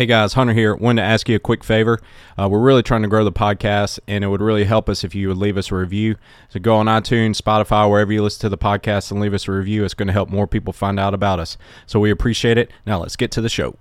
Hey guys, Hunter here. Wanted to ask you a quick favor. Uh, we're really trying to grow the podcast, and it would really help us if you would leave us a review. So go on iTunes, Spotify, wherever you listen to the podcast, and leave us a review. It's going to help more people find out about us. So we appreciate it. Now let's get to the show.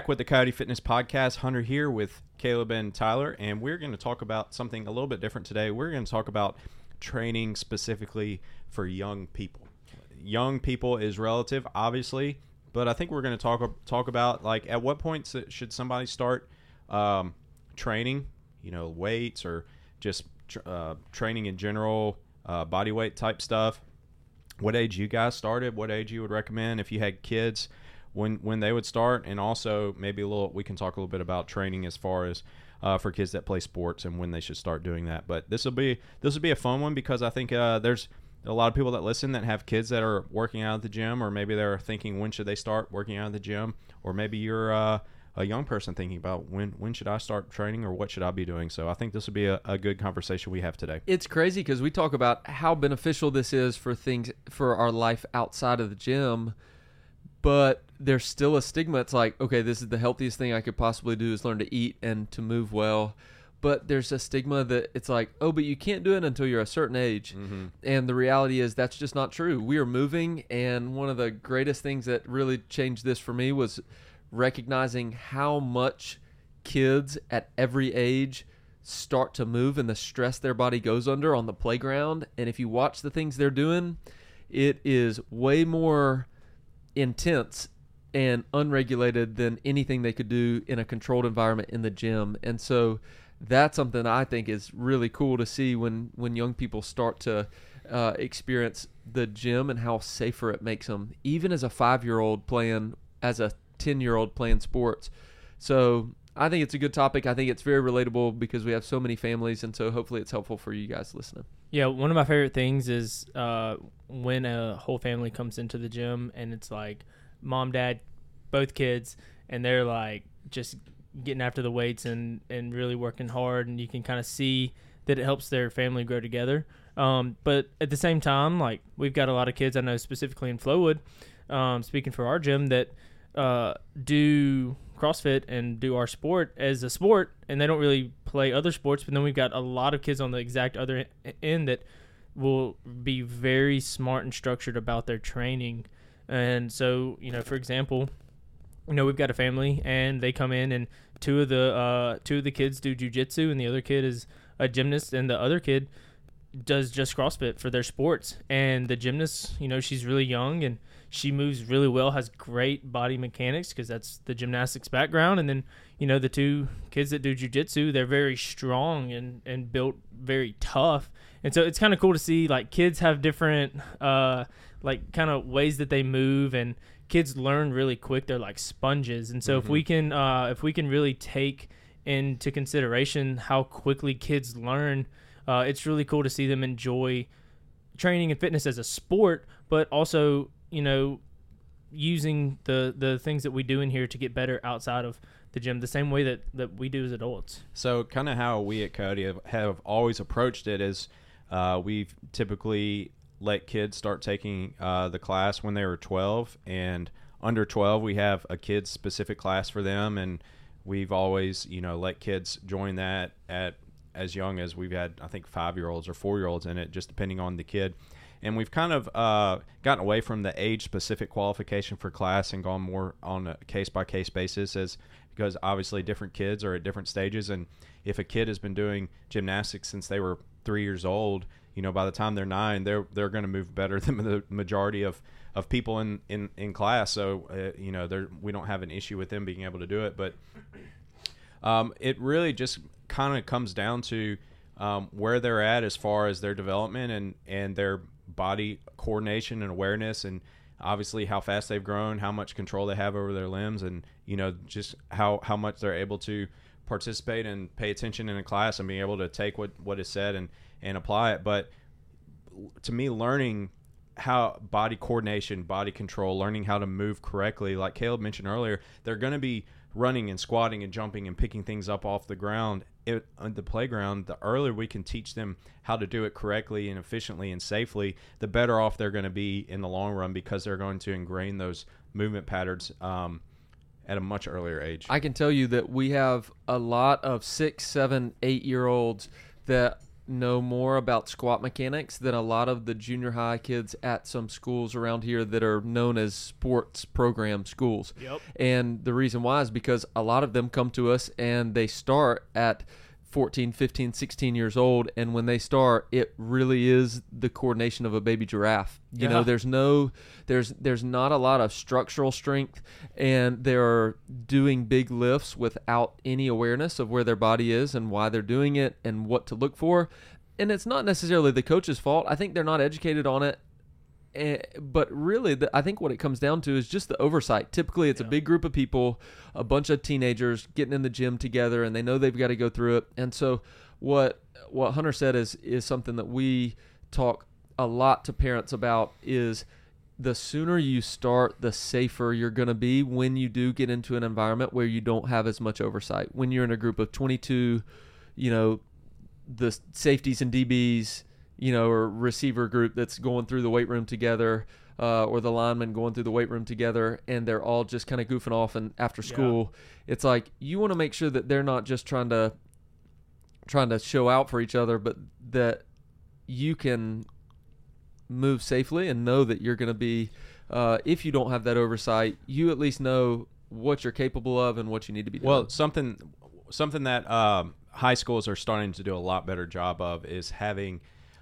Back with the Coyote Fitness Podcast. Hunter here with Caleb and Tyler, and we're going to talk about something a little bit different today. We're going to talk about training specifically for young people. Young people is relative, obviously, but I think we're going to talk talk about like at what point should somebody start um, training, you know, weights or just uh, training in general, uh, body weight type stuff. What age you guys started? What age you would recommend if you had kids? When when they would start, and also maybe a little. We can talk a little bit about training as far as uh, for kids that play sports and when they should start doing that. But this will be this will be a fun one because I think uh, there's a lot of people that listen that have kids that are working out at the gym, or maybe they're thinking when should they start working out at the gym, or maybe you're uh, a young person thinking about when when should I start training or what should I be doing. So I think this will be a, a good conversation we have today. It's crazy because we talk about how beneficial this is for things for our life outside of the gym but there's still a stigma. It's like, okay, this is the healthiest thing I could possibly do is learn to eat and to move well. But there's a stigma that it's like, oh, but you can't do it until you're a certain age. Mm-hmm. And the reality is that's just not true. We are moving. And one of the greatest things that really changed this for me was recognizing how much kids at every age start to move and the stress their body goes under on the playground. And if you watch the things they're doing, it is way more intense and unregulated than anything they could do in a controlled environment in the gym. And so that's something I think is really cool to see when when young people start to uh, experience the gym and how safer it makes them, even as a five year old playing as a ten year old playing sports. So I think it's a good topic. I think it's very relatable because we have so many families, and so hopefully it's helpful for you guys listening. Yeah, one of my favorite things is uh, when a whole family comes into the gym and it's like mom, dad, both kids, and they're like just getting after the weights and and really working hard, and you can kind of see that it helps their family grow together. Um, but at the same time, like we've got a lot of kids I know specifically in Flowood, um, speaking for our gym that uh, do CrossFit and do our sport as a sport, and they don't really play other sports. But then we've got a lot of kids on the exact other end that will be very smart and structured about their training. And so, you know, for example, you know, we've got a family and they come in and two of the uh, two of the kids do jujitsu and the other kid is a gymnast and the other kid does just CrossFit for their sports. And the gymnast, you know, she's really young and she moves really well, has great body mechanics because that's the gymnastics background. And then, you know, the two kids that do jujitsu, they're very strong and, and built very tough. And so it's kind of cool to see like kids have different, uh, like kind of ways that they move and kids learn really quick. They're like sponges. And so mm-hmm. if we can, uh, if we can really take into consideration how quickly kids learn, uh, it's really cool to see them enjoy training and fitness as a sport, but also you know, using the the things that we do in here to get better outside of the gym the same way that that we do as adults. So kind of how we at coyote have, have always approached it is uh, we've typically let kids start taking uh, the class when they were 12 and under 12 we have a kids specific class for them and we've always you know let kids join that at as young as we've had i think five year olds or four year olds in it just depending on the kid and we've kind of uh, gotten away from the age specific qualification for class and gone more on a case by case basis as because obviously different kids are at different stages and if a kid has been doing gymnastics since they were three years old you know by the time they're nine, they're they're going to move better than the majority of of people in in in class. So uh, you know, we don't have an issue with them being able to do it, but um, it really just kind of comes down to um, where they're at as far as their development and and their body coordination and awareness and obviously how fast they've grown how much control they have over their limbs and you know just how how much they're able to participate and pay attention in a class and being able to take what what is said and and apply it. But to me learning how body coordination body control learning how to move correctly like caleb mentioned earlier they're going to be running and squatting and jumping and picking things up off the ground it, on the playground, the earlier we can teach them how to do it correctly and efficiently and safely, the better off they're going to be in the long run because they're going to ingrain those movement patterns um, at a much earlier age. I can tell you that we have a lot of six, seven, eight year olds that know more about squat mechanics than a lot of the junior high kids at some schools around here that are known as sports program schools. Yep. And the reason why is because a lot of them come to us and they start at 14, 15, 16 years old and when they start it really is the coordination of a baby giraffe. You know, there's no there's there's not a lot of structural strength and they're doing big lifts without any awareness of where their body is and why they're doing it and what to look for. And it's not necessarily the coach's fault. I think they're not educated on it Eh, but really, the, I think what it comes down to is just the oversight. Typically, it's a big group of people, a bunch of teenagers getting in the gym together, and they know they've got to go through it. And so, what what Hunter said is is something that we talk a lot to parents about is the sooner you start, the safer you're going to be when you do get into an environment where you don't have as much oversight. When you're in a group of 22, you know, the safeties and DBs, you know, or receiver group that's going through the weight room together, uh, or the linemen going through the weight room together, and they're all just kind of goofing off and after Yeah. school. It's like you want to make sure that they're not just trying to trying to show out for each other, but that you can move safely and know that you're going to be. Uh, if you don't have that oversight, you at least know what you're capable of and what you need to be doing. Well, something something that um, high schools are starting to do a lot better job of is having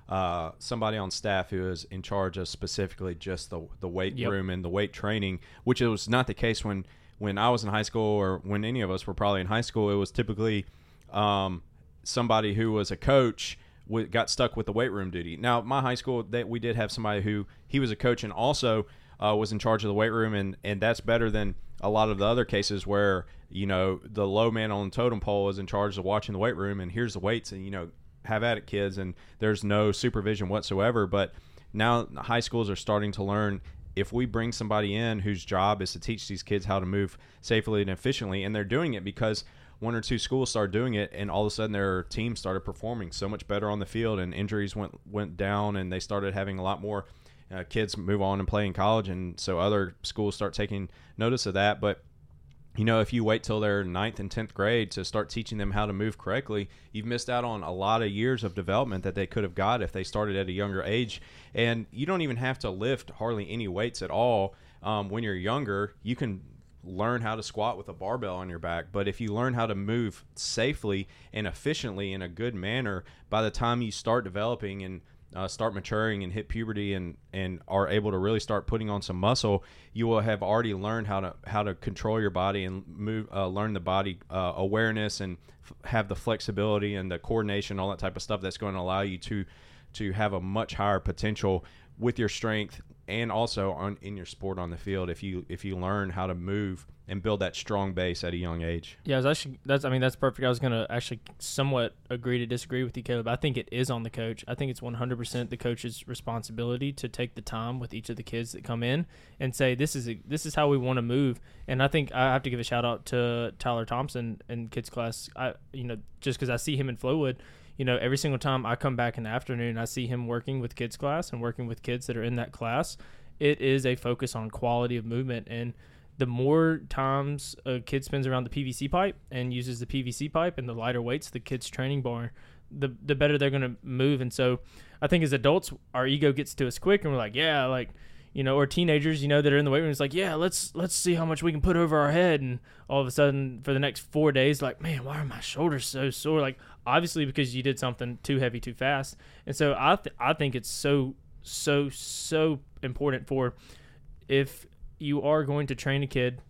uh, somebody on staff who is in charge of specifically just the the weight Yep. room and the weight training, which was not the case when when I was in high school or when any of us were probably in high school. It was typically um, somebody who was a coach w- got stuck with the weight room duty. Now, my high school that we did have somebody who he was a coach and also uh, was in charge of the weight room, and and that's better than a lot of the other cases where you know the low man on the totem pole is in charge of watching the weight room, and here's the weights, and you know have at it, kids, and there's no supervision whatsoever. But now high schools are starting to learn if we bring somebody in whose job is to teach these kids how to move safely and efficiently, and they're doing it because one or two schools started doing it, and all of a sudden their team started performing so much better on the field, and injuries went went down, and they started having a lot more uh, kids move on and play in college, and so other schools start taking notice of that. But you know, if you wait till their ninth and tenth grade to start teaching them how to move correctly, you've missed out on a lot of years of development that they could have got if they started at a younger age. And you don't even have to lift hardly any weights at all um, when you're younger. You can learn how to squat with a barbell on your back. But if you learn how to move safely and efficiently in a good manner, by the time you start developing and uh, start maturing and hit puberty and and are able to really start putting on some muscle, you will have already learned how to how to control your body and move, uh, learn the body uh, awareness and f- have the flexibility and the coordination, all that type of stuff that's going to allow you to to have a much higher potential with your strength and also on in your sport on the field if you if you learn how to move and build that strong base at a young age. Yeah, I was actually that's I mean that's perfect. I was gonna actually somewhat agree to disagree with you, Caleb. I think it is on the coach. I think it's one hundred percent the coach's responsibility to take the time with each of the kids that come in and say this is a, this is how we want to move. And I think I have to give a shout out to Tyler Thompson in kids class. I you know just because I see him in Flowood. You know, every single time I come back in the afternoon, I see him working with kids class and working with kids that are in that class. It is a focus on quality of movement and the more times a kid spends around the PVC pipe and uses the PVC pipe and the lighter weights, the kid's training bar, the the better they're going to move. And so, I think as adults, our ego gets to us quick, and we're like, yeah, like, you know, or teenagers, you know, that are in the weight room. It's like, yeah, let's let's see how much we can put over our head, and all of a sudden, for the next four days, like, man, why are my shoulders so sore? Like, obviously because you did something too heavy too fast. And so I th- I think it's so so so important for if you are going to train a kid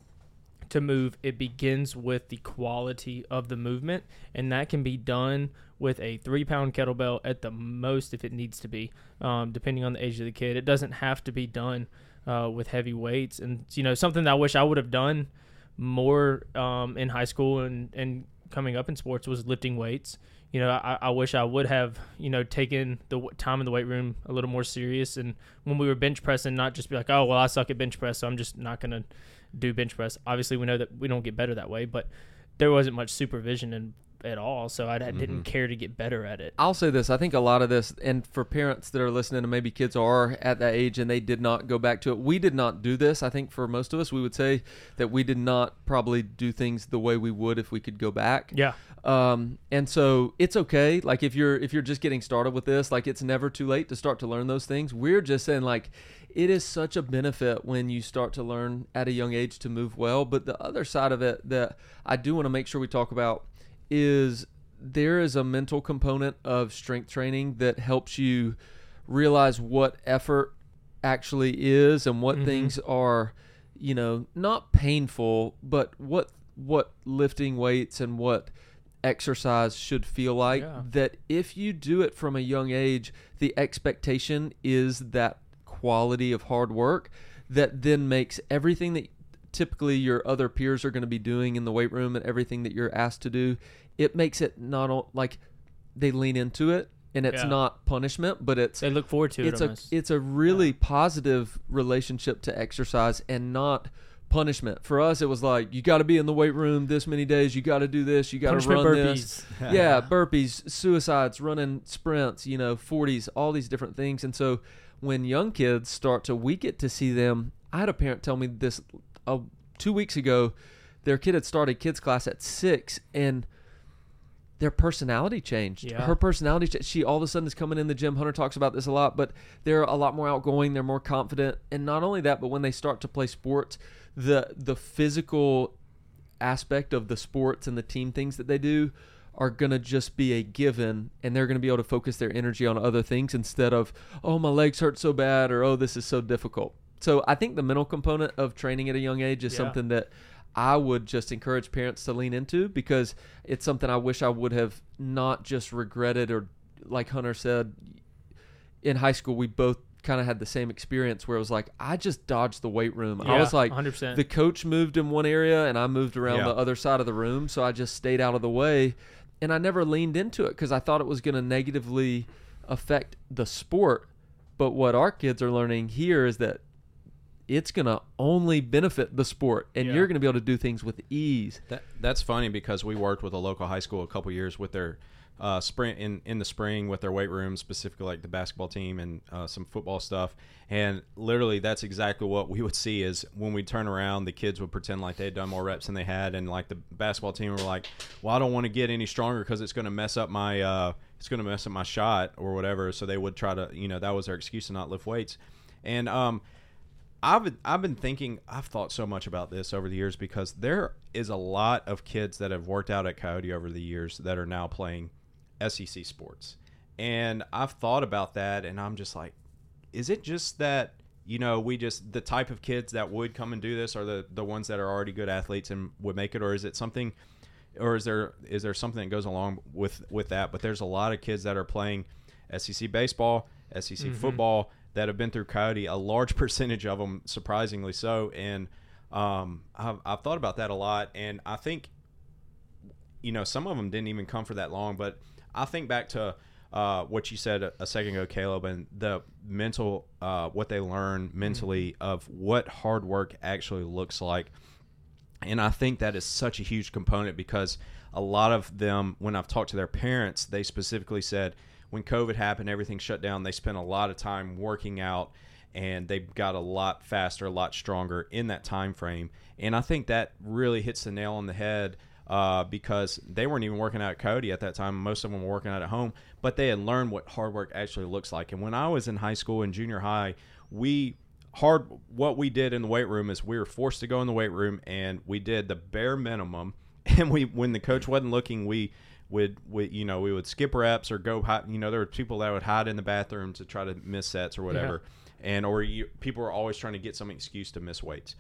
to move, it begins with the quality of the movement, and that can be done with a three pound kettlebell at the most if it needs to be, um, depending on the age of the kid. It doesn't have to be done uh, with heavy weights, and you know something that I wish I would have done more um, in high school and and coming up in sports was lifting weights. You know, I, I wish I would have, you know, taken the time in the weight room a little more serious. And when we were bench pressing, not just be like, oh, well, I suck at bench press, so I'm just not to do bench press. Obviously, we know that we don't get better that way, but there wasn't much supervision and at all, so I Mm-hmm. didn't care to get better at it. I'll say this. I think a lot of this, and for parents that are listening, and maybe kids are at that age and they did not go back to it. We did not do this. I think for most of us, we would say that we did not probably do things the way we would if we could go back. Yeah, Um, and so it's okay. Like if you're if you're just getting started with this, like it's never too late to start to learn those things. We're just saying like it is such a benefit when you start to learn at a young age to move well. But the other side of it that I do want to make sure we talk about is there is a mental component of strength training that helps you realize what effort actually is and what Mhm. things are you know not painful but what what lifting weights and what exercise should feel like Yeah. that if you do it from a young age the expectation is that quality of hard work that then makes everything that typically your other peers are going to be doing in the weight room and everything that you're asked to do it makes it not like they lean into it and it's Yeah. not punishment but it's they look forward to it's it a it's a really positive relationship to exercise and not punishment. For us, it was like you got to be in the weight room this many days. You got to do this. You got to run burpees. this. yeah, burpees, suicides, running sprints. You know, forties, all these different things. And so when young kids start to, we get to see them. I had a parent tell me this uh, two weeks ago. Their kid had started kids class at six and their personality changed. Yeah. Her personality, she all of a sudden is coming in the gym. Hunter talks about this a lot, but they're a lot more outgoing. They're more confident, and not only that, but when they start to play sports, the the physical aspect of the sports and the team things that they do are gonna just be a given, and they're gonna be able to focus their energy on other things instead of oh my legs hurt so bad or oh this is so difficult. So I think the mental component of training at a young age is Yeah. something that I would just encourage parents to lean into because it's something I wish I would have not just regretted or like Hunter said in high school we both kind of had the same experience where it was like I just dodged the weight room. I was like 100%. the coach moved in one area and I moved around Yeah. the other side of the room, so I just stayed out of the way and I never leaned into it cuz I thought it was going to negatively affect the sport. But what our kids are learning here is that it's going to only benefit the sport and Yeah. you're going to be able to do things with ease. That that's funny because we worked with a local high school a couple years with their uh, spring in in the spring with their weight room, specifically like the basketball team and uh, some football stuff. And literally, that's exactly what we would see is when we turn around, the kids would pretend like they had done more reps than they had, and like the basketball team were like, "Well, I don't want to get any stronger because it's going to mess up my uh, it's going to mess up my shot or whatever." So they would try to, you know, that was their excuse to not lift weights. And um, I've been, I've been thinking I've thought so much about this over the years because there is a lot of kids that have worked out at Coyote over the years that are now playing SEC sports. And I've thought about that and I'm just like is it just that you know we just the type of kids that would come and do this are the the ones that are already good athletes and would make it? Or is it something or is there is there something that goes along with with that? But there's a lot of kids that are playing SEC baseball, SEC mm-hmm. football that have been through Coyote, a large percentage of them, surprisingly so. And um, I've, I've thought about that a lot. And I think, you know, some of them didn't even come for that long. But I think back to uh, what you said a, a second ago, Caleb, and the mental, uh, what they learn mentally of what hard work actually looks like. And I think that is such a huge component because a lot of them, when I've talked to their parents, they specifically said when COVID happened, everything shut down. They spent a lot of time working out, and they got a lot faster, a lot stronger in that time frame. And I think that really hits the nail on the head uh, because they weren't even working out at Coyote at that time. Most of them were working out at home, but they had learned what hard work actually looks like. And when I was in high school and junior high, we hard what we did in the weight room is we were forced to go in the weight room and we did the bare minimum and we when the coach wasn't looking we would we you know we would skip reps or go hide, you know there were people that would hide in the bathroom to try to miss sets or whatever. And or you, people are always trying to get some excuse to miss weights.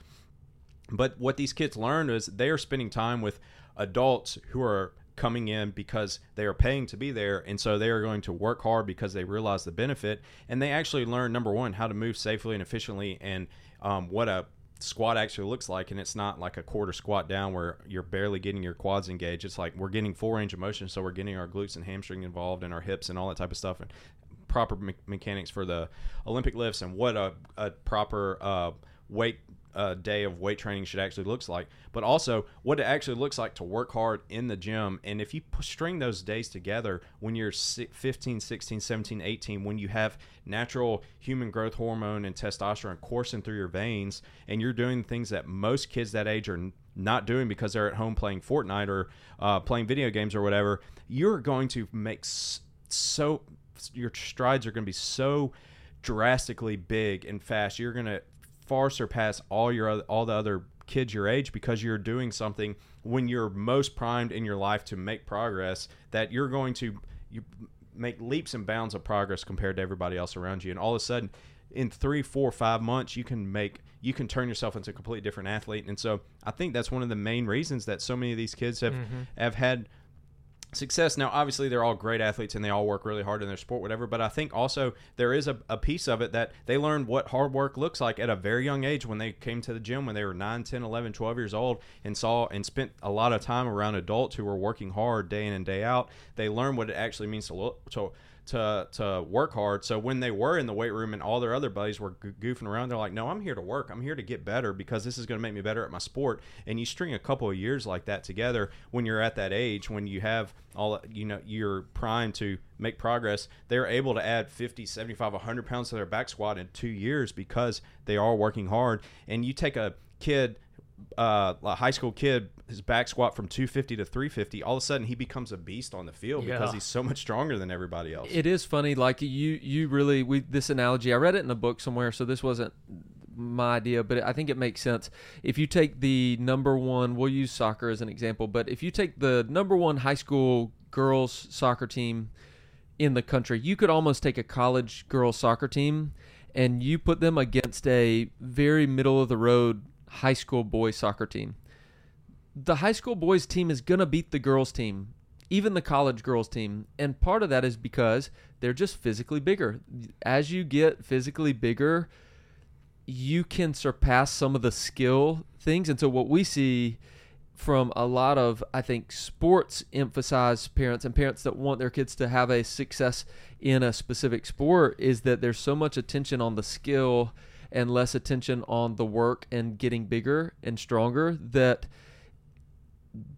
But what these kids learn is they are spending time with adults who are coming in because they are paying to be there. And so they are going to work hard because they realize the benefit. And they actually learn number one how to move safely and efficiently and um, what a squat actually looks like and it's not like a quarter squat down where you're barely getting your quads engaged. It's like we're getting full range of motion so we're getting our glutes and hamstring involved and our hips and all that type of stuff and proper me- mechanics for the olympic lifts and what a, a proper uh, weight uh, day of weight training should actually looks like, but also what it actually looks like to work hard in the gym. And if you string those days together when you're 15, 16, 17, 18, when you have natural human growth hormone and testosterone coursing through your veins, and you're doing things that most kids that age are not doing because they're at home playing Fortnite or uh, playing video games or whatever, you're going to make so your strides are going to be so drastically big and fast. You're going to far surpass all your other, all the other kids your age because you're doing something when you're most primed in your life to make progress that you're going to you make leaps and bounds of progress compared to everybody else around you. And all of a sudden in three four five months you can make you can turn yourself into a completely different athlete. And so i think that's one of the main reasons that so many of these kids have mm-hmm. have had success. Now obviously they're all great athletes and they all work really hard in their sport whatever but i think also there is a, a piece of it that they learned what hard work looks like at a very young age when they came to the gym when they were 9 10 11 12 years old and saw and spent a lot of time around adults who were working hard day in and day out. They learned what it actually means to look to to to work hard. So when they were in the weight room and all their other buddies were goofing around, they're like, "No, I'm here to work. I'm here to get better because this is going to make me better at my sport." And you string a couple of years like that together when you're at that age when you have all you know you're primed to make progress they're able to add 50 75 100 pounds to their back squat in two years because they are working hard and you take a kid uh, a high school kid his back squat from 250 to 350 all of a sudden he becomes a beast on the field because he's so much stronger than everybody else It is funny, like you you really we this analogy. I read it in a book somewhere, so this wasn't my idea, but I think it makes sense. If you take the number one, we'll use soccer as an example, but if you take the number one high school girls soccer team in the country, you could almost take a college girls soccer team and you put them against a very middle of the road high school boys soccer team the high school boys team is going to beat the girls team, even the college girls team. And part of that is because they're just physically bigger. As you get physically bigger, you can surpass some of the skill things. And so what we see from a lot of I think sports emphasize parents and parents that want their kids to have a success in a specific sport is that there's so much attention on the skill and less attention on the work and getting bigger and stronger that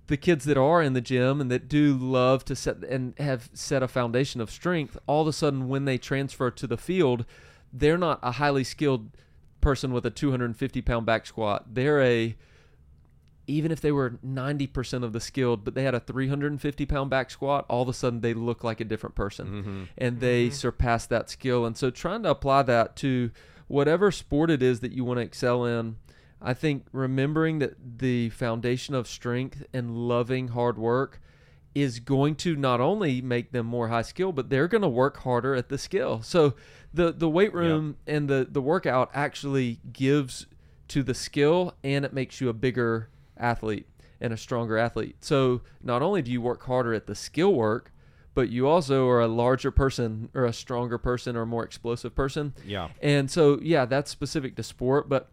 the kids that are in the gym and that do love to set and have set a foundation of strength all of a sudden when they transfer to the field they're not a highly skilled person with a 250 pound back squat they're a even if they were 90% of the skilled but they had a 350 pound back squat all of a sudden they look like a different person mm-hmm. and they surpass that skill. And so trying to apply that to whatever sport it is that you want to excel in, I think remembering that the foundation of strength and loving hard work is going to not only make them more high skill, but they're going to work harder at the skill. So the the weight room and the the workout actually gives to the skill and it makes you a bigger athlete and a stronger athlete. So not only do you work harder at the skill work, but you also are a larger person or a stronger person or a more explosive person. yeah And so yeah, that's specific to sport, but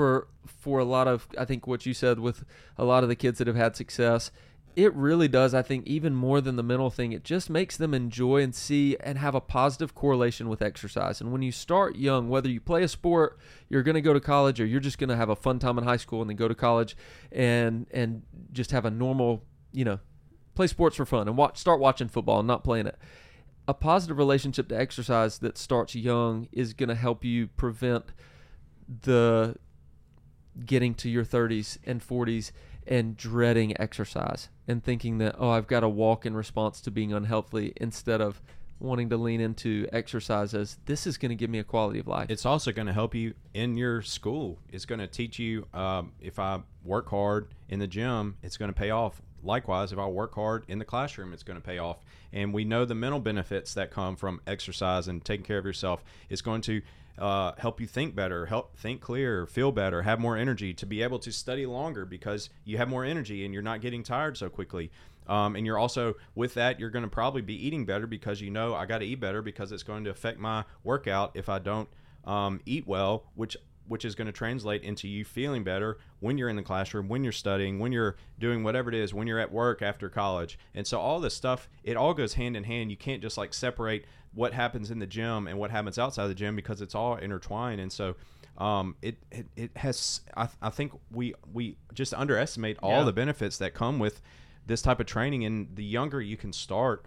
for for a lot of I think what you said with a lot of the kids that have had success, it really does I think even more than the mental thing, it just makes them enjoy and see and have a positive correlation with exercise. And when you start young, whether you play a sport, you're going to go to college or you're just going to have a fun time in high school and then go to college and and just have a normal, you know, play sports for fun and watch start watching football and not playing it a positive relationship to exercise that starts young is going to help you prevent the getting to your 30s and 40s and dreading exercise and thinking that oh I've got to walk in response to being unhealthy instead of wanting to lean into exercise as this is going to give me a quality of life. It's also going to help you in your school. It's going to teach you um, if I work hard in the gym, it's going to pay off. Likewise, if I work hard in the classroom, it's going to pay off. And we know the mental benefits that come from exercise and taking care of yourself. It's going to uh, help you think better, help think clear, feel better, have more energy to be able to study longer because you have more energy and you're not getting tired so quickly. Um, and you're also with that you're going to probably be eating better because you know I got to eat better because it's going to affect my workout if I don't um, eat well, which which is going to translate into you feeling better when you're in the classroom, when you're studying, when you're doing whatever it is, when you're at work after college. And so all this stuff, it all goes hand in hand. You can't just like separate what happens in the gym and what happens outside the gym because it's all intertwined. And so um, it, it, it has, I, I think we, we just underestimate all Yeah. the benefits that come with this type of training. And the younger you can start,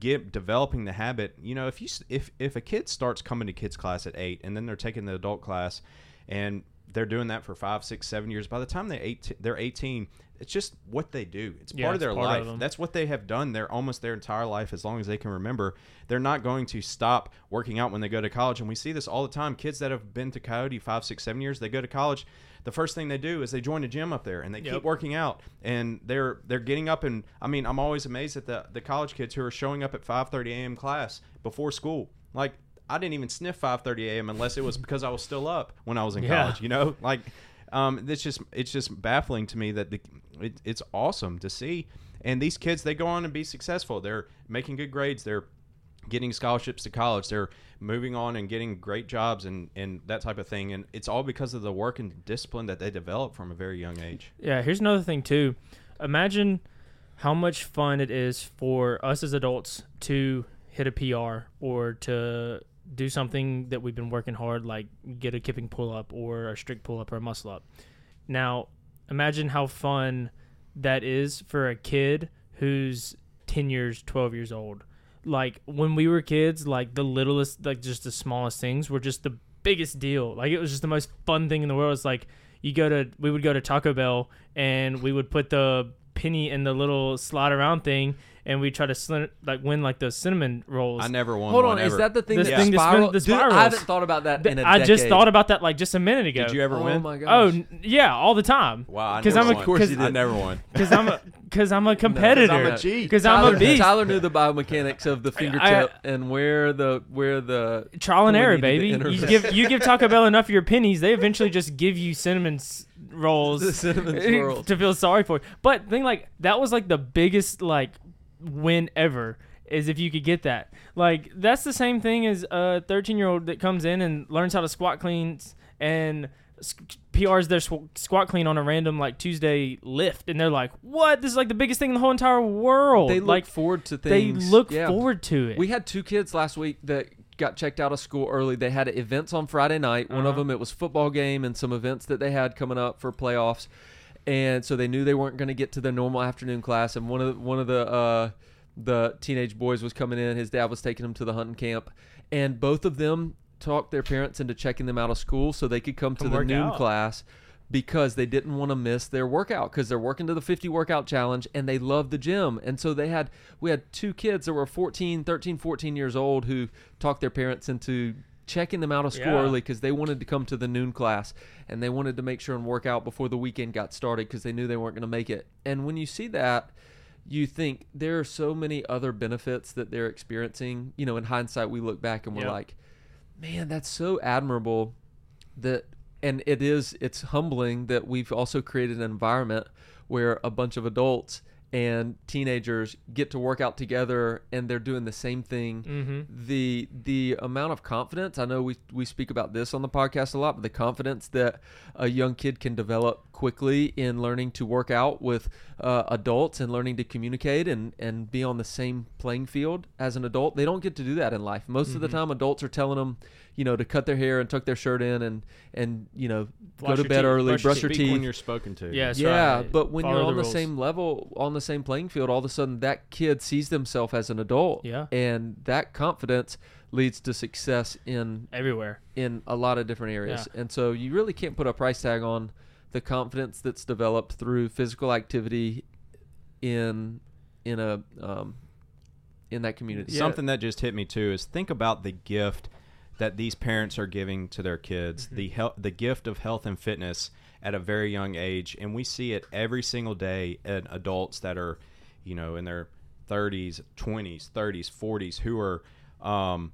get developing the habit you know if you if if a kid starts coming to kids class at eight and then they're taking the adult class and they're doing that for five six seven years by the time they eight they're 18 it's just what they do it's Yeah, part of their part life them. that's what they have done their almost their entire life as long as they can remember they're not going to stop working out when they go to college and we see this all the time kids that have been to coyote five six seven years they go to college the first thing they do is they join a gym up there and they Yep. keep working out and they're they're getting up and I mean I'm always amazed at the the college kids who are showing up at 5:30 a.m. class before school. Like I didn't even sniff 5:30 a.m. unless it was because I was still up when I was in Yeah. college, you know? Like um it's just it's just baffling to me that the it, it's awesome to see and these kids they go on and be successful. They're making good grades. They're getting scholarships to college. They're moving on and getting great jobs and, and that type of thing. And it's all because of the work and discipline that they develop from a very young age. Yeah, here's another thing too. Imagine how much fun it is for us as adults to hit a PR or to do something that we've been working hard, like get a kipping pull up or a strict pull up or a muscle up. Now, imagine how fun that is for a kid who's 10 years, 12 years old. Like when we were kids, like the littlest, like just the smallest things were just the biggest deal. Like it was just the most fun thing in the world. It's like you go to, we would go to Taco Bell and we would put the penny in the little slide around thing and we try to slin- like win like those cinnamon rolls. I never won. Hold one on, is ever. that the thing This that thing that's been- spiral? the Dude, I spirals. haven't thought about that in a I just thought about that like just a minute ago. Did you ever Oh win? my gosh. Oh yeah, all the time. Wow, because I'm a- won. Of course you I never won. Because I'm a because I'm a No, 'cause competitor. I'm a G. Because I'm Tyler, a beast. Tyler knew the biomechanics of the fingertip and where the where the Trial and we error, baby. You give you give Taco Bell enough of your pennies, they eventually just give you cinnamon rolls The cinnamon swirls. to feel sorry for. But thing like that was like the biggest like win ever is if you could get that. Like that's the same thing as a 13 year old that comes in and learns how to squat cleans and PRs their squ- squat clean on a random like Tuesday lift, and they're like, "What? This is like the biggest thing in the whole entire world." they look like forward to things. they look Yeah. forward to it. We had two kids last week that got checked out of school early. They had events on Friday night. One of Uh-huh. them it was football game and some events that they had coming up for playoffs. And so they knew they weren't going to get to their normal afternoon class. And one of the, one of the uh, the teenage boys was coming in. His dad was taking him to the hunting camp, and both of them talked their parents into checking them out of school so they could come, Come to the noon out. class because they didn't want to miss their workout because they're working to the 50 workout challenge and they love the gym and so they had we had two kids that were 14 13 14 years old who talked their parents into checking them out of school Yeah. early because they wanted to come to the noon class and they wanted to make sure and work out before the weekend got started because they knew they weren't going to make it and when you see that you think there are so many other benefits that they're experiencing you know in hindsight we look back and we're Yep. like man that's so admirable that and it is it's humbling that we've also created an environment where a bunch of adults and teenagers get to work out together and they're doing the same thing mm-hmm. the the amount of confidence I know we we speak about this on the podcast a lot but the confidence that a young kid can develop quickly in learning to work out with uh, adults and learning to communicate and and be on the same playing field as an adult they don't get to do that in life most of the Mhm. time adults are telling them you know to cut their hair and tuck their shirt in and and you know Wash go to bed teeth, early brush your brush your Speak when you're spoken to. Yeah, That's yeah, right. but when Follow you're on the rules. same level, on the same playing field, all of a sudden that kid sees themselves as an adult. Yeah. And that confidence leads to success in everywhere. in a lot of different areas. And so you really can't put a price tag on the confidence that's developed through physical activity in in a um, in that community. Yeah. Something that just hit me too is think about the gift that these parents are giving to their kids, Mm-hmm. the the gift of health and fitness at a very young age, and we see it every single day in adults that are, you know, in their 30s, 20s, 30s, 40s who are um,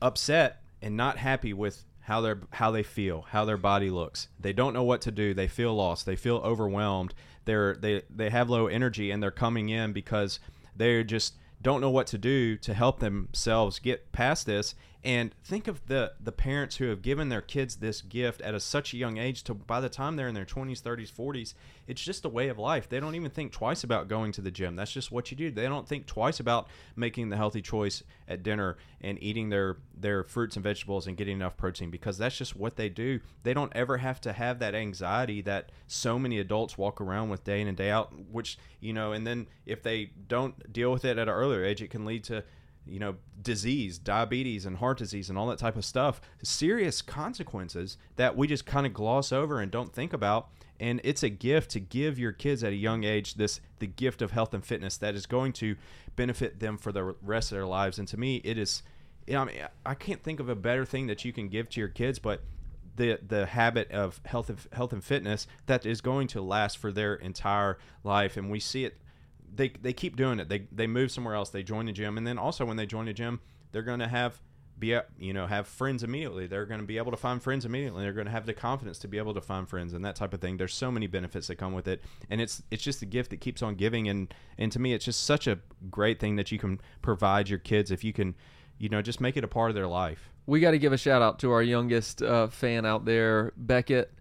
upset and not happy with how they how they feel, how their body looks. They don't know what to do. They feel lost. They feel overwhelmed. They're they they have low energy and they're coming in because they just don't know what to do to help themselves get past this. And think of the the parents who have given their kids this gift at a, such a young age to by the time they're in their 20s, 30s, 40s, it's just a way of life. They don't even think twice about going to the gym. That's just what you do. They don't think twice about making the healthy choice at dinner and eating their their fruits and vegetables and getting enough protein because that's just what they do. They don't ever have to have that anxiety that so many adults walk around with day in and day out, which, you know, and then if they don't deal with it at an earlier age, it can lead to you know, disease, diabetes, and heart disease, and all that type of stuff. Serious consequences that we just kind of gloss over and don't think about. And it's a gift to give your kids at a young age this the gift of health and fitness that is going to benefit them for the rest of their lives. And to me, it is. I mean, I can't think of a better thing that you can give to your kids, but the the habit of health and, health and fitness that is going to last for their entire life. And we see it they they keep doing it. They they move somewhere else. They join the gym, and then also when they join the gym, they're going to have be you know have friends immediately. They're going to be able to find friends immediately. They're going to have the confidence to be able to find friends and that type of thing. There's so many benefits that come with it, and it's it's just a gift that keeps on giving. And and to me, it's just such a great thing that you can provide your kids if you can, you know, just make it a part of their life. we got to give a shout out to our youngest uh, fan out there, Beckett.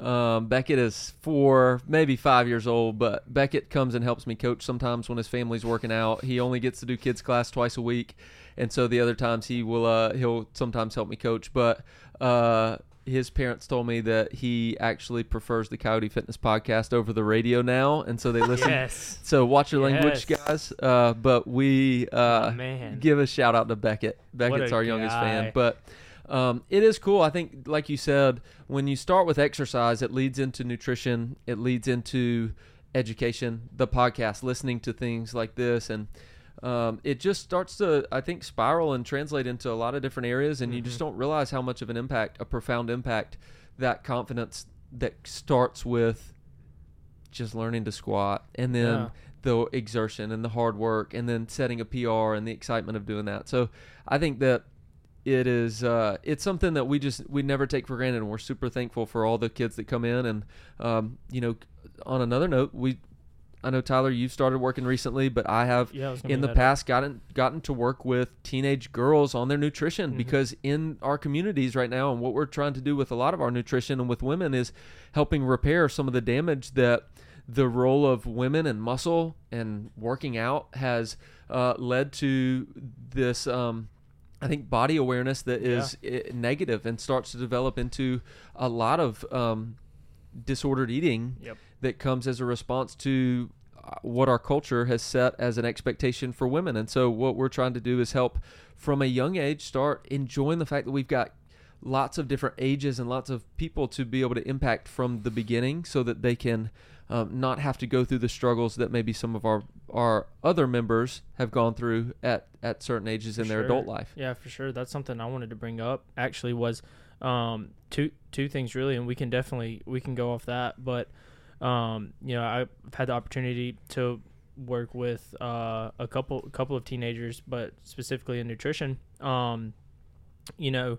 Um, Beckett is four, maybe five years old, but Beckett comes and helps me coach sometimes when his family's working out. He only gets to do kids class twice a week, and so the other times he will uh, he'll sometimes help me coach. But uh, his parents told me that he actually prefers the Coyote Fitness podcast over the radio now, and so they listen. Yes. So watch your language, Yes. guys. Uh, but we uh, Oh, give a shout out to Beckett. Beckett's our youngest fan. But um, it is cool. I think, like you said, when you start with exercise, it leads into nutrition. It leads into education. The podcast, listening to things like this, and um, it just starts to, I think, spiral and translate into a lot of different areas. And you just don't realize how much of an impact, a profound impact, that confidence that starts with just learning to squat and then Yeah. the exertion and the hard work and then setting a PR and the excitement of doing that. So I think that it is uh, it's something that we just we never take for granted and we're super thankful for all the kids that come in and um, you know on another note we I know Tyler you've started working recently but I have Yeah, I in the bring that up. past gotten gotten to work with teenage girls on their nutrition Mhm. because in our communities right now and what we're trying to do with a lot of our nutrition and with women is helping repair some of the damage that the role of women and muscle and working out has uh, led to this um, I think body awareness that is i negative and starts to develop into a lot of um, disordered eating Yep. that comes as a response to uh, what our culture has set as an expectation for women. And so, what we're trying to do is help from a young age start enjoying the fact that we've got lots of different ages and lots of people to be able to impact from the beginning so that they can um, not have to go through the struggles that maybe some of our our other members have gone through at at certain ages in For their sure. adult life. Yeah, for sure. That's something I wanted to bring up. Actually, was um, two two things really, and we can definitely we can go off that. But um, you know, I've had the opportunity to work with uh, a couple couple of teenagers, but specifically in nutrition. Um, you know,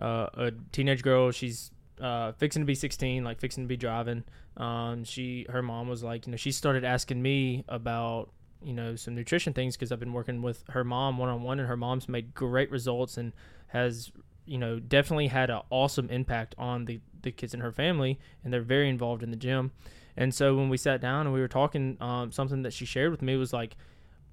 uh, a teenage girl. She's uh, fixing to be 16, like fixing to be driving. Um, she, her mom was like, you know, she started asking me about, you know, some nutrition things because I've been working with her mom one on one, and her mom's made great results and has, you know, definitely had an awesome impact on the the kids in her family, and they're very involved in the gym. And so when we sat down and we were talking, um, something that she shared with me was like,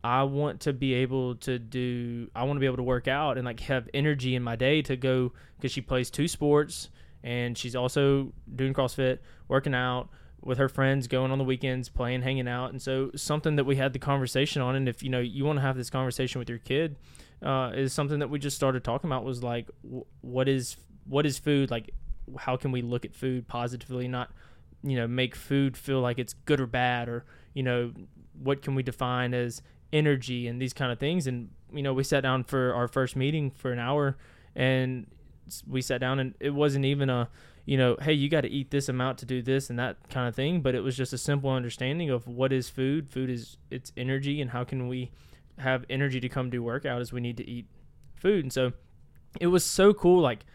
I want to be able to do I want to be able to work out and like have energy in my day to go because she plays two sports and she's also doing CrossFit, working out with her friends, going on the weekends, playing, hanging out. And so something that we had the conversation on and if you know you want to have this conversation with your kid uh, is something that we just started talking about was like what is what is food like how can we look at food positively not you know make food feel like it's good or bad or you know what can we define as energy and these kind of things. And you know, we sat down for our first meeting for an hour, and we sat down, and it wasn't even a you know, hey, you got to eat this amount to do this and that kind of thing. But it was just a simple understanding of what is food. Food is it's energy, and how can we have energy to come do workout? Is we need to eat food, and so it was so cool. Like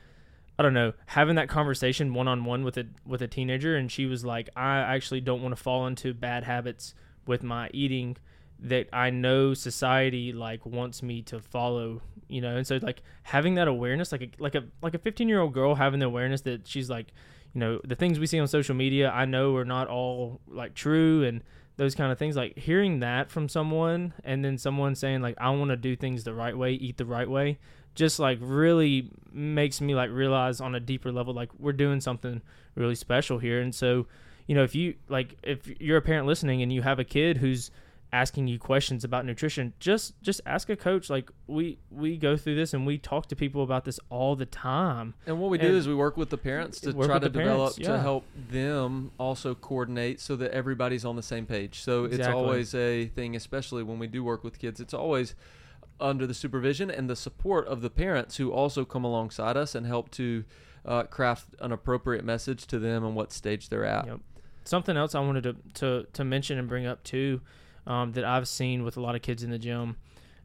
I don't know, having that conversation one on one with a with a teenager, and she was like, I actually don't want to fall into bad habits with my eating that I know society like wants me to follow, you know, and so like having that awareness, like a like a like a 15 year old girl having the awareness that she's like, you know, the things we see on social media, I know are not all like true and those kind of things. Like hearing that from someone, and then someone saying like, I want to do things the right way, eat the right way, just like really makes me like realize on a deeper level, like we're doing something really special here, and so. You know, if you like, if you're a parent listening and you have a kid who's asking you questions about nutrition just just ask a coach like we we go through this and we talk to people about this all the time And what we do is we work with the parents to try to develop parents, to help them also coordinate so that everybody's on the same page. So it's always a thing, especially when we do work with kids. It's always under the supervision and the support of the parents who also come alongside us and help to uh, craft an appropriate message to them and what stage they're at. Yep. something else i wanted to to, to mention and bring up too um, that i've seen with a lot of kids in the gym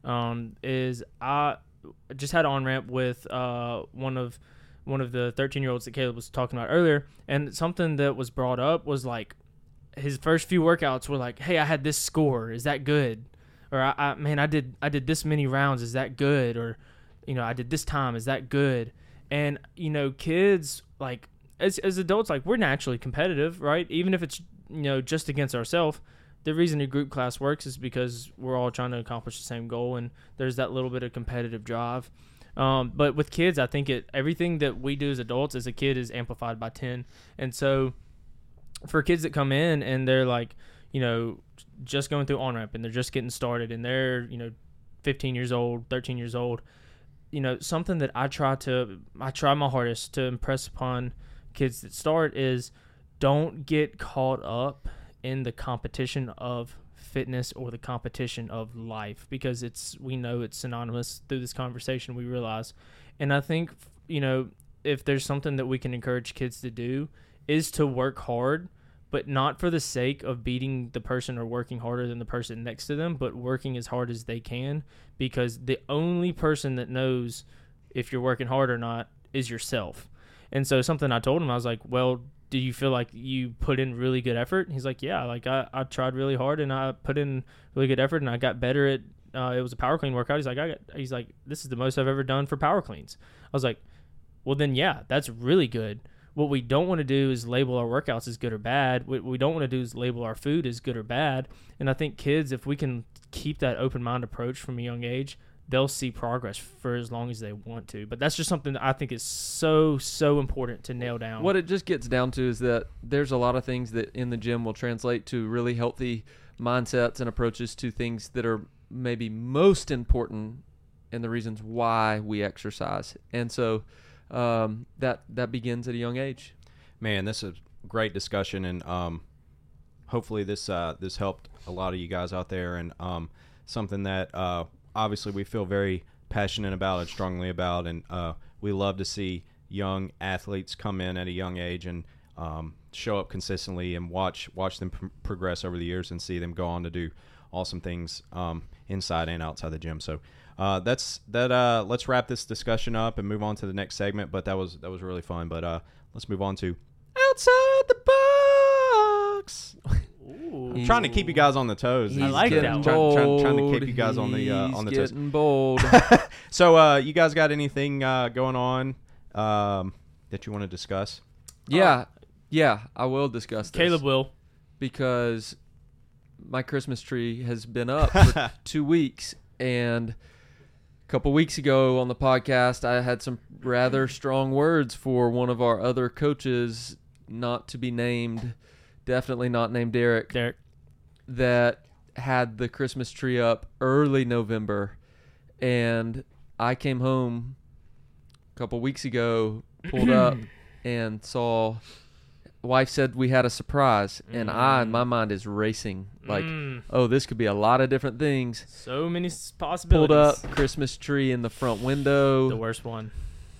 um, is i just had on ramp with uh, one of one of the 13 year olds that caleb was talking about earlier and something that was brought up was like his first few workouts were like hey i had this score. Is that good? Or I, I man i did i did this many rounds. Is that good? Or you know i did this time. Is that good? And you know kids like as, as adults like we're naturally competitive right? Even if it's you know just against ourselves the reason a group class works is because we're all trying to accomplish the same goal and there's that little bit of competitive drive. Um, but with kids i think it everything that we do as adults as a kid is amplified by 10 and so for kids that come in and they're like you know just going through on ramp and they're just getting started and they're you know 15 years old 13 years old you know something that i try to i try my hardest to impress upon kids that start is don't get caught up in the competition of fitness or the competition of life because it's we know it's synonymous through this conversation we realize. And i think you know if there's something that we can encourage kids to do is to work hard but not for the sake of beating the person or working harder than the person next to them but working as hard as they can because the only person that knows if you're working hard or not is yourself. And so something I told him, I was like, well, do you feel like you put in really good effort? And He's like, yeah, like I, I tried really hard and I put in really good effort and I got better at, uh, it was a power clean workout. He's like, I got, he's like, this is the most I've ever done for power cleans. I was like, well then, yeah, that's really good. What we don't want to do is label our workouts as good or bad. What we don't want to do is label our food as good or bad. And I think kids, if we can keep that open mind approach from a young age, they'll see progress for as long as they want to. But that's just something that I think is so so important to nail down. What it just gets down to is that there's a lot of things that in the gym will translate to really healthy mindsets and approaches to things that are maybe most important and the reasons why we exercise. And so um, that that begins at a young age. Man, this is a great discussion, and um, hopefully this uh, this helped a lot of you guys out there, and um, something that uh, obviously we feel very passionate about and strongly about, and uh, we love to see young athletes come in at a young age and um, show up consistently, and watch watch them pr- progress over the years, and see them go on to do awesome things um, inside and outside the gym. So. Uh, that's that. Uh, let's wrap this discussion up and move on to the next segment. But that was that was really fun. But uh, let's move on to outside the. I'm trying to keep you guys on the toes. I like getting that Trying, one. trying, trying to keep you guys on the uh, on the toes. getting bold. So, uh, you guys got anything uh, going on um, that you want to discuss? yeah, yeah, I will discuss this. Caleb will. because my Christmas tree has been up for two weeks. And a couple weeks ago on the podcast, I had some rather strong words for one of our other coaches, not to be named, definitely not named Derek, Derek. That had the Christmas tree up early November. And I came home a couple weeks ago, pulled up, and saw wife said we had a surprise, and I, Mm. my mind is racing. Like, Mm, oh, this could be a lot of different things. so many possibilities. Pulled up Christmas tree in the front window. The worst one.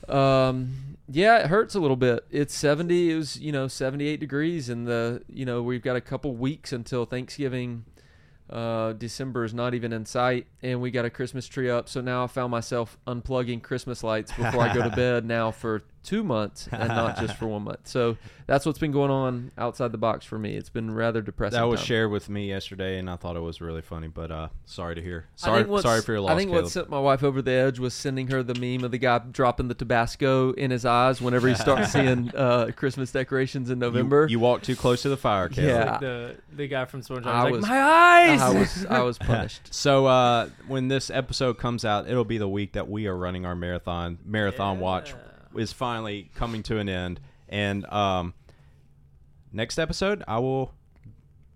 Um, yeah, it hurts a little bit. It's 70, it was, you know, 78 degrees and the, you know, we've got a couple weeks until Thanksgiving. Uh, December is not even in sight and we got a Christmas tree up. So now I found myself unplugging Christmas lights before I go to bed now for two months and not just for one month. So that's what's been going on outside the box for me. It's been rather depressing. That was time. shared with me yesterday, and I thought it was really funny. But uh, sorry to hear. Sorry, sorry for your loss, I think Caleb. what sent my wife over the edge was sending her the meme of the guy dropping the Tabasco in his eyes whenever he starts seeing uh, Christmas decorations in November. You, walked too close to the fire, Caleb. Yeah. Like the the guy from SpongeBob. I was like, was- my eyes. I was I was punished. So uh, when this episode comes out, it'll be the week that we are running our marathon. Marathon watch is finally coming to an end, and um, next episode I will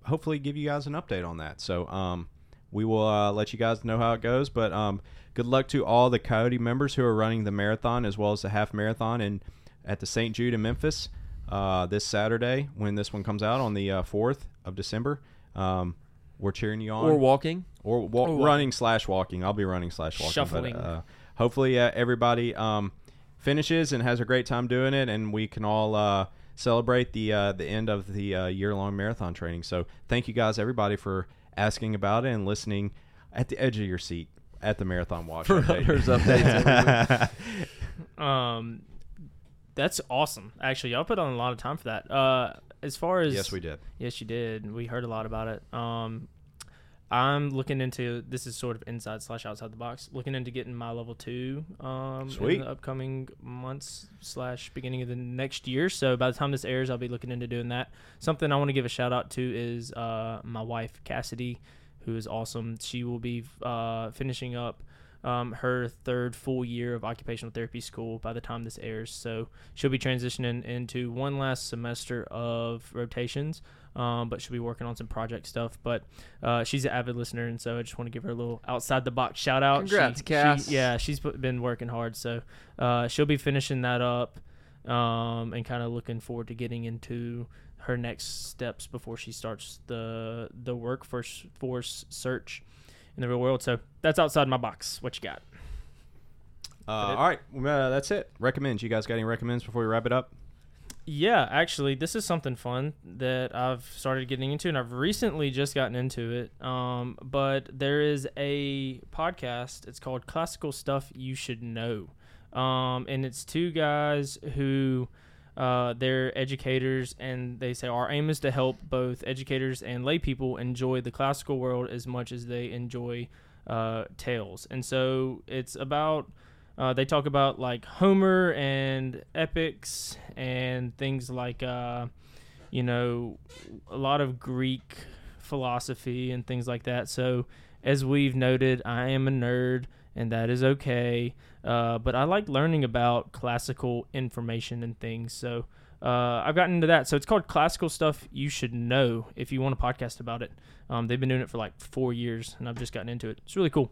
hopefully give you guys an update on that. So um, we will uh, let you guys know how it goes. But um, good luck to all the Coyote members who are running the marathon as well as the half marathon and at the St. Jude in Memphis uh, this Saturday when this one comes out on the uh, 4th of December. Um, we're cheering you on Or walking. or wa- Or running slash walking. I'll be running slash walking. Shuffling. But, uh, hopefully, uh, everybody um, finishes and has a great time doing it, and we can all uh, celebrate the uh, the end of the uh, year long marathon training. So, thank you guys, everybody, for asking about it and listening at the edge of your seat at the marathon watch For update. runners updates Um, that's awesome. Actually, y'all put on a lot of time for that. Uh, as far as yes, we did. Yes, you did. We heard a lot about it. Um, I'm looking into this is sort of inside slash outside the box. Looking into getting my level two um, in the upcoming months slash beginning of the next year. So by the time this airs, I'll be looking into doing that. Something I want to give a shout out to is uh, my wife Cassidy, who is awesome. She will be uh, finishing up um, her third full year of occupational therapy school by the time this airs. So she'll be transitioning into one last semester of rotations, um, but she'll be working on some project stuff. But uh, she's an avid listener, and so I just want to give her a little outside the box shout out. Congrats, she, Cass. She, yeah, she's been working hard, so uh, she'll be finishing that up, um, and kind of looking forward to getting into her next steps before she starts the the workforce force search in the real world. So that's outside my box. What you got? Uh, all right, uh, that's it. Recommends. You guys got any recommends before we wrap it up? Yeah, actually, this is something fun that I've started getting into, and I've recently just gotten into it. Um, but there is a podcast. It's called Classical Stuff You Should Know, um, and it's two guys who uh, they're educators, and they say our aim is to help both educators and lay people enjoy the classical world as much as they enjoy uh, tales. And so it's about uh, they talk about like Homer and epics and things like, uh, you know, a lot of Greek philosophy and things like that. So, as we've noted, I am a nerd, and that is okay. Uh, but I like learning about classical information and things. So, uh, I've gotten into that. So, it's called Classical Stuff You Should Know if you want a podcast about it. Um, they've been doing it for like four years, and I've just gotten into it. It's really cool.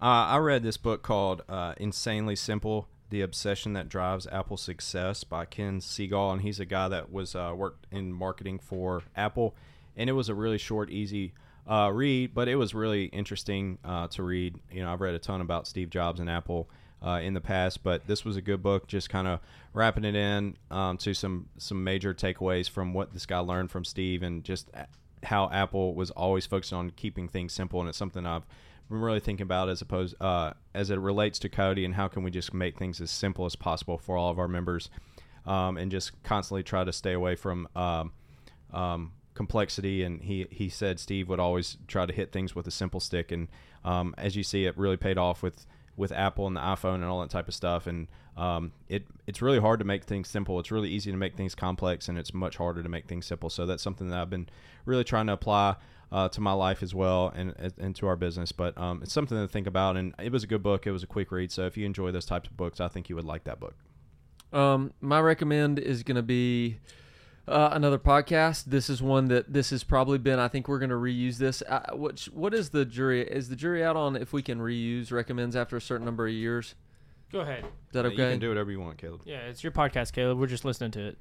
Uh, I read this book called uh, Insanely Simple The Obsession That Drives Apple Success by Ken Segall. And he's a guy that was uh, worked in marketing for Apple. And it was a really short, easy uh, read, but it was really interesting uh, to read. You know, I've read a ton about Steve Jobs and Apple. Uh, in the past, but this was a good book, just kind of wrapping it in um, to some some major takeaways from what this guy learned from Steve, and just how Apple was always focused on keeping things simple, and it's something I've been really thinking about as opposed uh, as it relates to Coyote and how can we just make things as simple as possible for all of our members, um, and just constantly try to stay away from um, um, complexity. And he he said Steve would always try to hit things with a simple stick, and um, as you see, it really paid off with with Apple and the iPhone and all that type of stuff. And um, it it's really hard to make things simple. It's really easy to make things complex, and it's much harder to make things simple. So that's something that I've been really trying to apply uh, to my life as well and and to our business. But um, it's something to think about. And it was a good book. It was a quick read. So if you enjoy those types of books, I think you would like that book. Um, my recommend is going to be uh, another podcast. This is one that this has probably been. I think we're going to reuse this. Uh, which what is the jury? Is the jury out on if we can reuse recommends after a certain number of years? Go ahead. Is that Uh, okay? You can do whatever you want, Caleb. Yeah, it's your podcast, Caleb. We're just listening to it.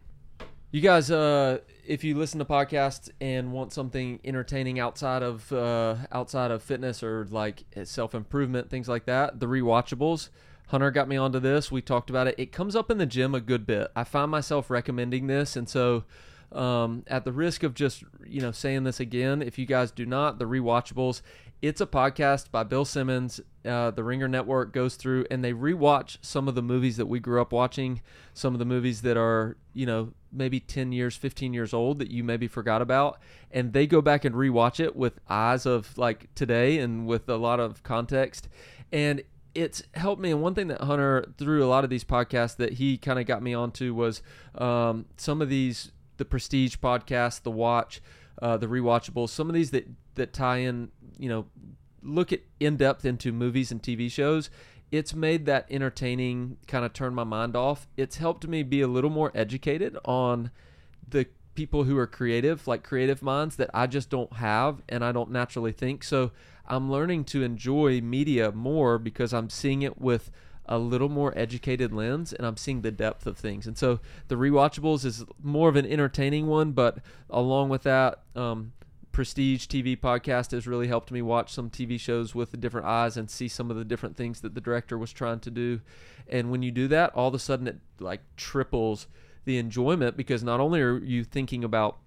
You guys, uh, if you listen to podcasts and want something entertaining outside of uh, outside of fitness or like self improvement, things like that, the rewatchables. Hunter got me onto this. We talked about it. It comes up in the gym a good bit. I find myself recommending this, and so um, at the risk of just you know saying this again, if you guys do not, the rewatchables. It's a podcast by Bill Simmons. Uh, the Ringer Network goes through and they rewatch some of the movies that we grew up watching, some of the movies that are, you know, maybe 10 years, 15 years old that you maybe forgot about. And they go back and rewatch it with eyes of like today and with a lot of context. And it's helped me. And one thing that Hunter, through a lot of these podcasts that he kind of got me onto was um, some of these, the Prestige podcast, The Watch, uh, the rewatchables, some of these that, that tie in you know look at in depth into movies and TV shows, it's made that entertaining kind of turn my mind off. It's helped me be a little more educated on the people who are creative, like creative minds that I just don't have and I don't naturally think. So I'm learning to enjoy media more because I'm seeing it with a little more educated lens and I'm seeing the depth of things. And so the rewatchables is more of an entertaining one, but along with that, um, prestige TV podcast has really helped me watch some TV shows with different eyes and see some of the different things that the director was trying to do. And when you do that, all of a sudden it like triples the enjoyment because not only are you thinking about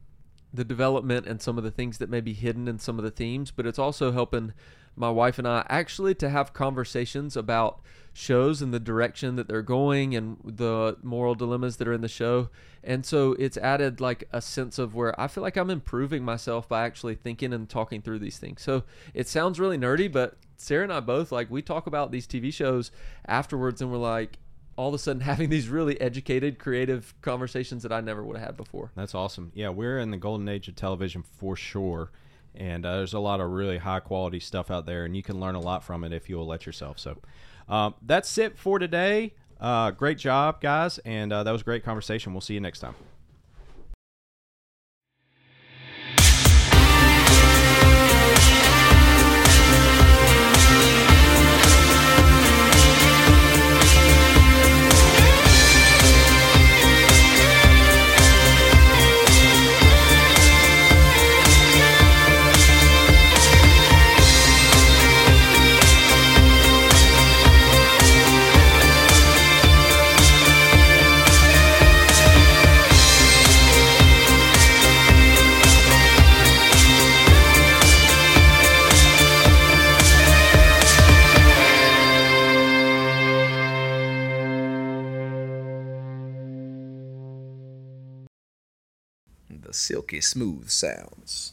the development and some of the things that may be hidden in some of the themes, but it's also helping my wife and I actually to have conversations about shows and the direction that they're going and the moral dilemmas that are in the show. And so it's added like a sense of where I feel like I'm improving myself by actually thinking and talking through these things. So it sounds really nerdy, but Sarah and I both like we talk about these TV shows afterwards and we're like all of a sudden having these really educated, creative conversations that I never would have had before. That's awesome. Yeah, we're in the golden age of television for sure and uh, there's a lot of really high quality stuff out there, and you can learn a lot from it if you'll let yourself. So um, that's it for today. Uh, great job, guys, and uh, that was a great conversation. We'll see you next time. Silky smooth sounds.